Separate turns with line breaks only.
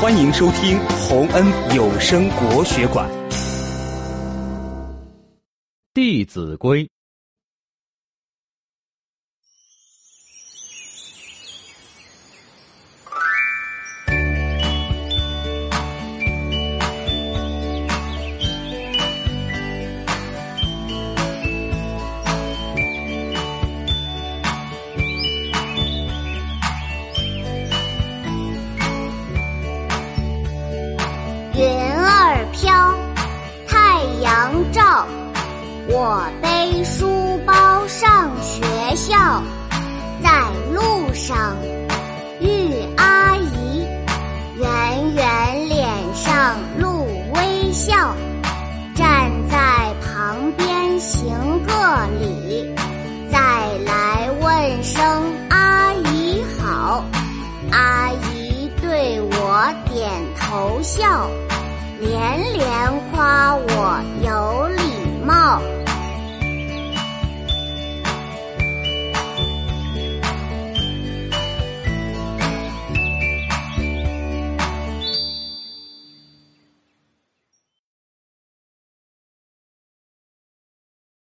欢迎收听洪恩有声国学馆《
弟子规》。
云儿飘，太阳照，我背书包上学校，在路上遇阿姨，圆圆脸上露微笑，站在旁边行个礼，再来问声点头笑。连连